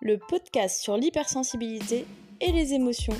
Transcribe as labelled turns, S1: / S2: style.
S1: le podcast sur l'hypersensibilité et les émotions.